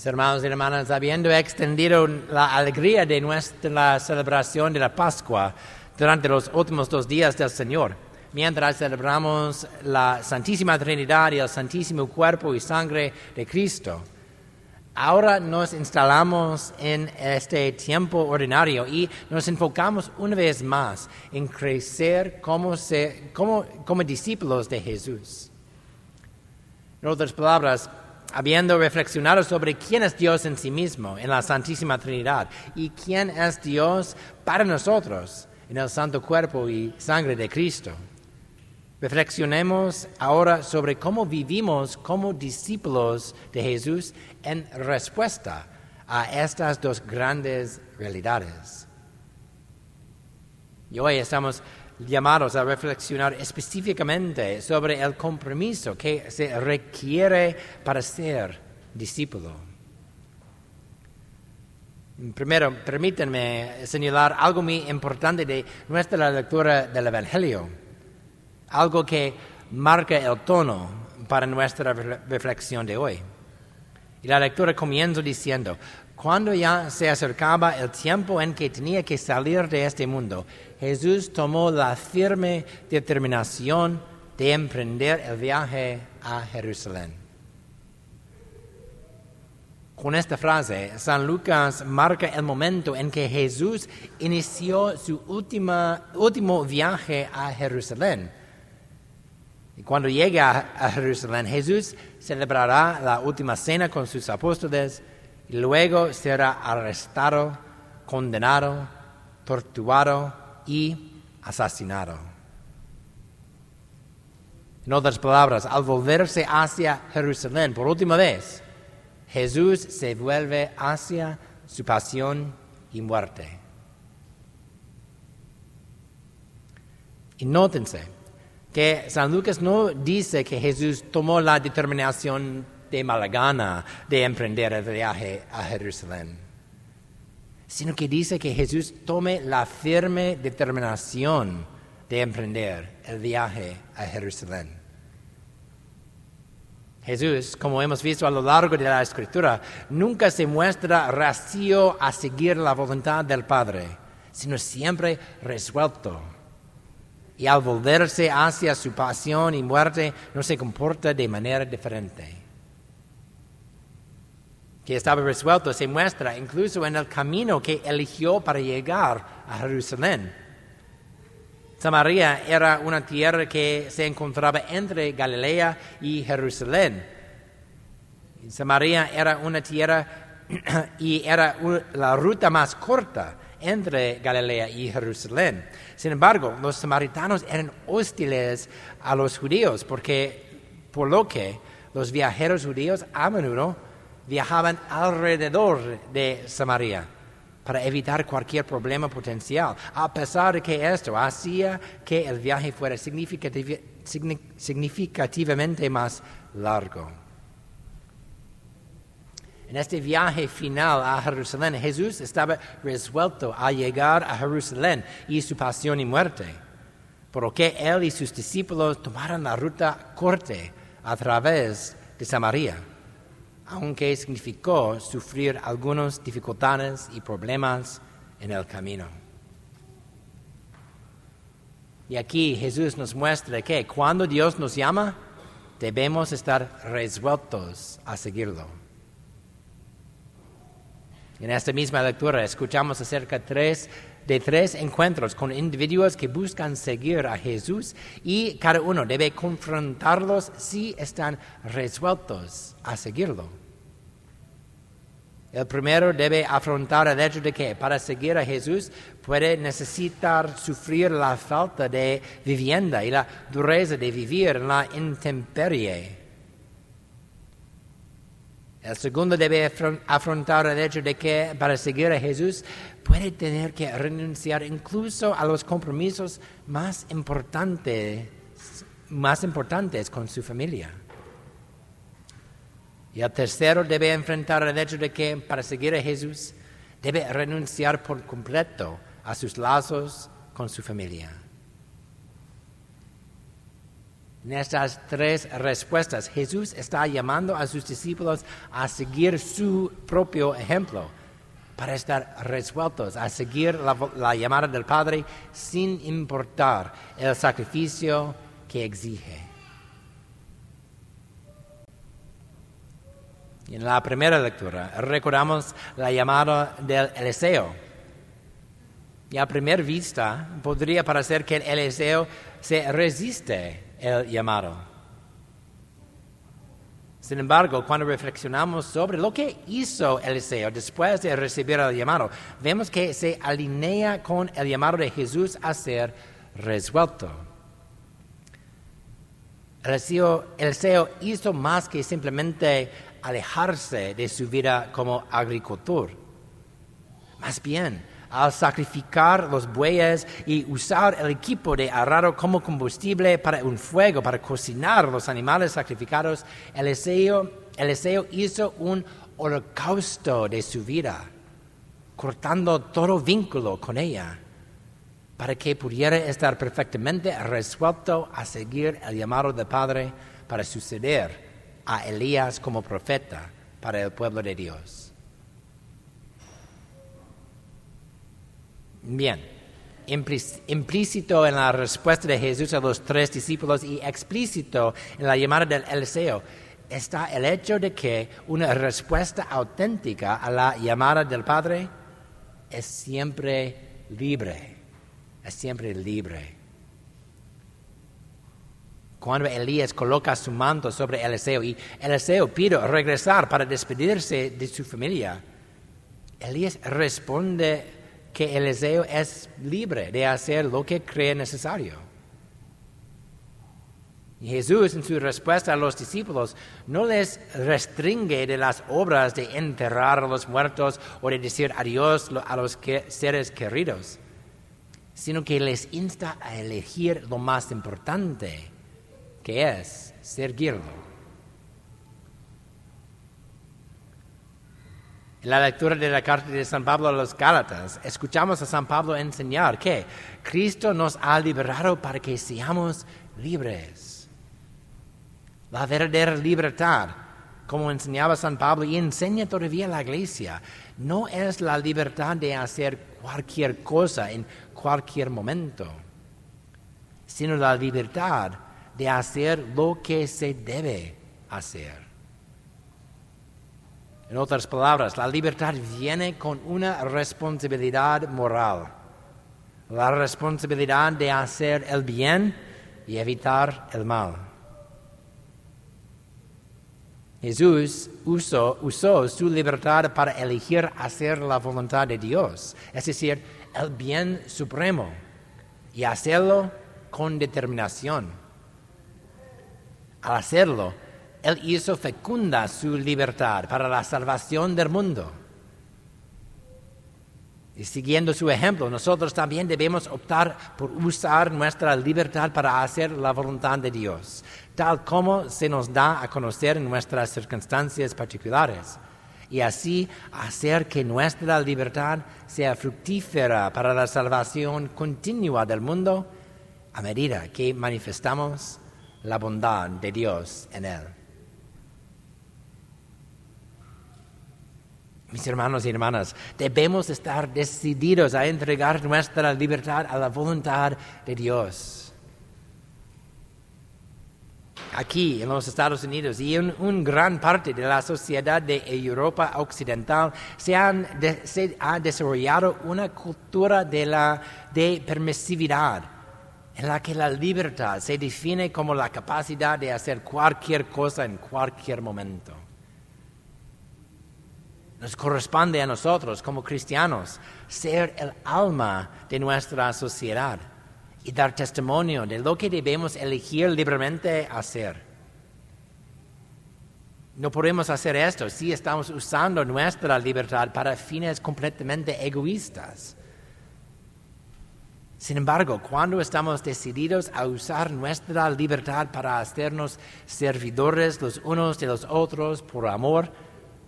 Mis hermanos y hermanas, habiendo extendido la alegría de nuestra celebración de la Pascua durante los últimos dos días del Señor, mientras celebramos la Santísima Trinidad y el Santísimo Cuerpo y Sangre de Cristo, ahora nos instalamos en este tiempo ordinario y nos enfocamos una vez más en crecer como, como, como discípulos de Jesús. En otras palabras, habiendo reflexionado sobre quién es Dios en sí mismo, en la Santísima Trinidad, y quién es Dios para nosotros, en el Santo Cuerpo y Sangre de Cristo. Reflexionemos ahora sobre cómo vivimos como discípulos de Jesús en respuesta a estas dos grandes realidades. Y hoy estamos llamados a reflexionar específicamente sobre el compromiso que se requiere para ser discípulo. Primero, permítanme señalar algo muy importante de nuestra lectura del Evangelio, algo que marca el tono para nuestra reflexión de hoy. Y la lectura comienza diciendo, cuando ya se acercaba el tiempo en que tenía que salir de este mundo, Jesús tomó la firme determinación de emprender el viaje a Jerusalén. Con esta frase, San Lucas marca el momento en que Jesús inició su último viaje a Jerusalén. Y cuando llegue a Jerusalén, Jesús celebrará la última cena con sus apóstoles y luego será arrestado, condenado, torturado y asesinado. En otras palabras, al volverse hacia Jerusalén por última vez, Jesús se vuelve hacia su pasión y muerte. Y nótense que San Lucas no dice que Jesús tomó la determinación de mala gana de emprender el viaje a Jerusalén, sino que dice que Jesús tome la firme determinación de emprender el viaje a Jerusalén. Jesús, como hemos visto a lo largo de la escritura, nunca se muestra racio a seguir la voluntad del Padre, sino siempre resuelto. Y al volverse hacia su pasión y muerte, no se comporta de manera diferente estaba resuelto se muestra incluso en el camino que eligió para llegar a Jerusalén. Samaria era una tierra que se encontraba entre Galilea y Jerusalén. Samaria era una tierra y era la ruta más corta entre Galilea y Jerusalén. Sin embargo, los samaritanos eran hostiles a los judíos porque por lo que los viajeros judíos a menudo viajaban alrededor de Samaria para evitar cualquier problema potencial, a pesar de que esto hacía que el viaje fuera significativamente más largo. En este viaje final a Jerusalén, Jesús estaba resuelto a llegar a Jerusalén y su pasión y muerte, por lo que él y sus discípulos tomaron la ruta corte a través de Samaria aunque significó sufrir algunas dificultades y problemas en el camino. Y aquí Jesús nos muestra que cuando Dios nos llama, debemos estar resueltos a seguirlo. En esta misma lectura escuchamos acerca de tres de tres encuentros con individuos que buscan seguir a Jesús y cada uno debe confrontarlos si están resueltos a seguirlo. El primero debe afrontar el hecho de que para seguir a Jesús puede necesitar sufrir la falta de vivienda y la dureza de vivir en la intemperie. El segundo debe afrontar el hecho de que para seguir a Jesús puede tener que renunciar incluso a los compromisos más importantes, más importantes con su familia. Y el tercero debe enfrentar el hecho de que para seguir a Jesús debe renunciar por completo a sus lazos con su familia. En estas tres respuestas, Jesús está llamando a sus discípulos a seguir su propio ejemplo, para estar resueltos a seguir la, la llamada del Padre sin importar el sacrificio que exige. En la primera lectura recordamos la llamada del Eliseo. Y a primera vista podría parecer que el Eliseo se resiste el llamado. Sin embargo, cuando reflexionamos sobre lo que hizo Eliseo después de recibir el llamado, vemos que se alinea con el llamado de Jesús a ser resuelto. Eliseo, hizo más que simplemente alejarse de su vida como agricultor. Más bien, al sacrificar los bueyes y usar el equipo de arado como combustible para un fuego, para cocinar los animales sacrificados, Eliseo, Eliseo hizo un holocausto de su vida, cortando todo vínculo con ella, para que pudiera estar perfectamente resuelto a seguir el llamado del Padre para suceder a Elías como profeta para el pueblo de Dios. Bien, implícito en la respuesta de Jesús a los tres discípulos y explícito en la llamada del Eliseo está el hecho de que una respuesta auténtica a la llamada del Padre es siempre libre, es siempre libre. Cuando Elías coloca su manto sobre Eliseo y Eliseo pide regresar para despedirse de su familia, Elías responde que Eliseo es libre de hacer lo que cree necesario. Jesús, en su respuesta a los discípulos, no les restringe de las obras de enterrar a los muertos o de decir adiós a los seres queridos, sino que les insta a elegir lo más importante que es seguirlo. En la lectura de la carta de San Pablo a los Gálatas, escuchamos a San Pablo enseñar que Cristo nos ha liberado para que seamos libres. La verdadera libertad, como enseñaba San Pablo y enseña todavía la iglesia, no es la libertad de hacer cualquier cosa en cualquier momento, sino la libertad de hacer lo que se debe hacer. En otras palabras, la libertad viene con una responsabilidad moral, la responsabilidad de hacer el bien y evitar el mal. Jesús usó, usó, su libertad para elegir hacer la voluntad de Dios, es decir, el bien supremo, y hacerlo con determinación. Al hacerlo, Él hizo fecunda su libertad para la salvación del mundo. Y siguiendo su ejemplo, nosotros también debemos optar por usar nuestra libertad para hacer la voluntad de Dios, tal como se nos da a conocer en nuestras circunstancias particulares, y así hacer que nuestra libertad sea fructífera para la salvación continua del mundo a medida que manifestamos la bondad de Dios en él. Mis hermanos y hermanas, debemos estar decididos a entregar nuestra libertad a la voluntad de Dios. Aquí en los Estados Unidos y en una gran parte de la sociedad de Europa Occidental se, se ha desarrollado una cultura de, la, de permisividad en la que la libertad se define como la capacidad de hacer cualquier cosa en cualquier momento. Nos corresponde a nosotros como cristianos ser el alma de nuestra sociedad y dar testimonio de lo que debemos elegir libremente hacer. No podemos hacer esto si estamos usando nuestra libertad para fines completamente egoístas. Sin embargo, cuando estamos decididos a usar nuestra libertad para hacernos servidores los unos de los otros por amor,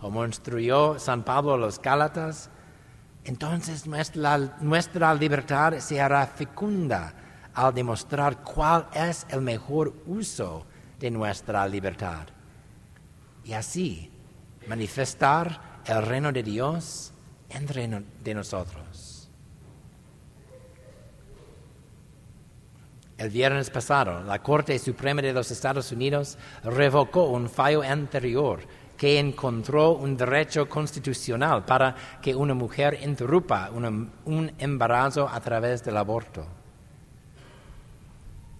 como instruyó San Pablo a los Gálatas, entonces nuestra, nuestra libertad se hará fecunda al demostrar cuál es el mejor uso de nuestra libertad. Y así manifestar el reino de Dios entre de nosotros. El viernes pasado, la Corte Suprema de los Estados Unidos revocó un fallo anterior que encontró un derecho constitucional para que una mujer interrumpa un, embarazo a través del aborto.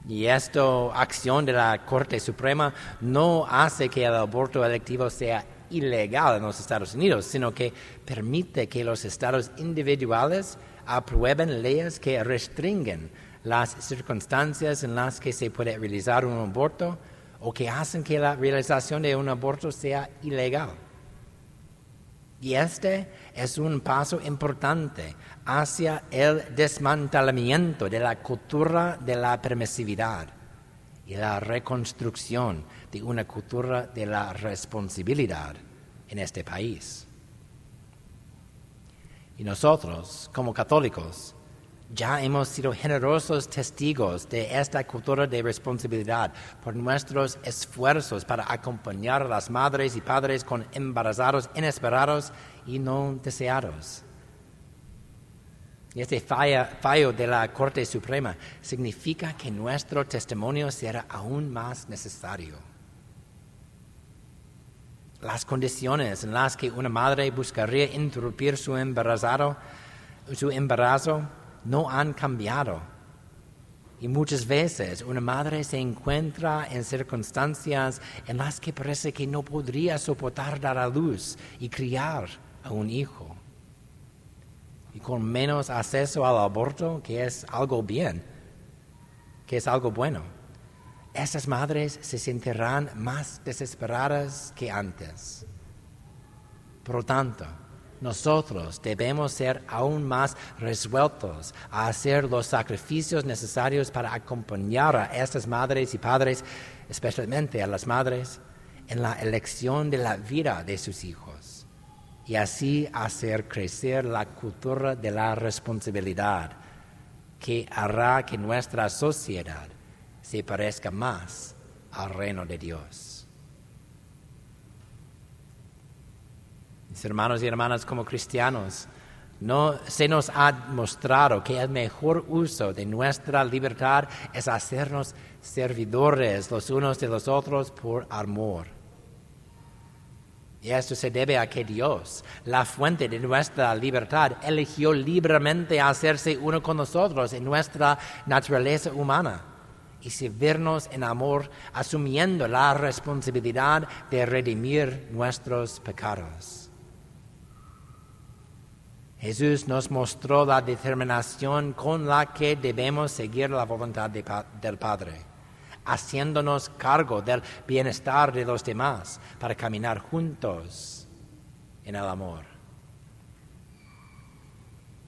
Y esta acción de la Corte Suprema no hace que el aborto electivo sea ilegal en los Estados Unidos, sino que permite que los estados individuales aprueben leyes que restringen las circunstancias en las que se puede realizar un aborto o que hacen que la realización de un aborto sea ilegal. Y este es un paso importante hacia el desmantelamiento de la cultura de la permisividad y la reconstrucción de una cultura de la responsabilidad en este país. Y nosotros, como católicos, ya hemos sido generosos testigos de esta cultura de responsabilidad por nuestros esfuerzos para acompañar a las madres y padres con embarazados inesperados y no deseados. Este fallo de la Corte Suprema significa que nuestro testimonio será aún más necesario. Las condiciones en las que una madre buscaría interrumpir su embarazo, su embarazo no han cambiado. Y muchas veces una madre se encuentra en circunstancias en las que parece que no podría soportar dar a luz y criar a un hijo. Y con menos acceso al aborto, que es algo bien, que es algo bueno, esas madres se sentirán más desesperadas que antes. Por lo tanto, nosotros debemos ser aún más resueltos a hacer los sacrificios necesarios para acompañar a estas madres y padres, especialmente a las madres, en la elección de la vida de sus hijos y así hacer crecer la cultura de la responsabilidad que hará que nuestra sociedad se parezca más al reino de Dios. Hermanos y hermanas como cristianos, no se nos ha mostrado que el mejor uso de nuestra libertad es hacernos servidores los unos de los otros por amor. Y esto se debe a que Dios, la fuente de nuestra libertad, eligió libremente hacerse uno con nosotros en nuestra naturaleza humana y servirnos en amor, asumiendo la responsabilidad de redimir nuestros pecados. Jesús nos mostró la determinación con la que debemos seguir la voluntad del Padre, haciéndonos cargo del bienestar de los demás para caminar juntos en el amor.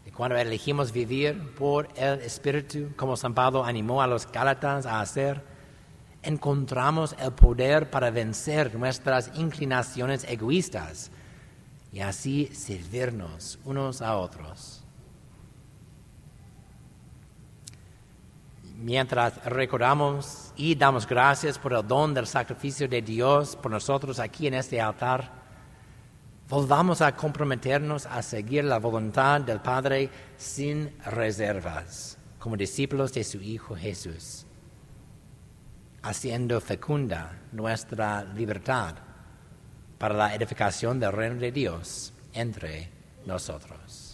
Y cuando elegimos vivir por el Espíritu, como San Pablo animó a los Gálatas a hacer, encontramos el poder para vencer nuestras inclinaciones egoístas y así servirnos unos a otros. Mientras recordamos y damos gracias por el don del sacrificio de Dios por nosotros aquí en este altar, volvamos a comprometernos a seguir la voluntad del Padre sin reservas, como discípulos de su Hijo Jesús, haciendo fecunda nuestra libertad para la edificación del reino de Dios entre nosotros.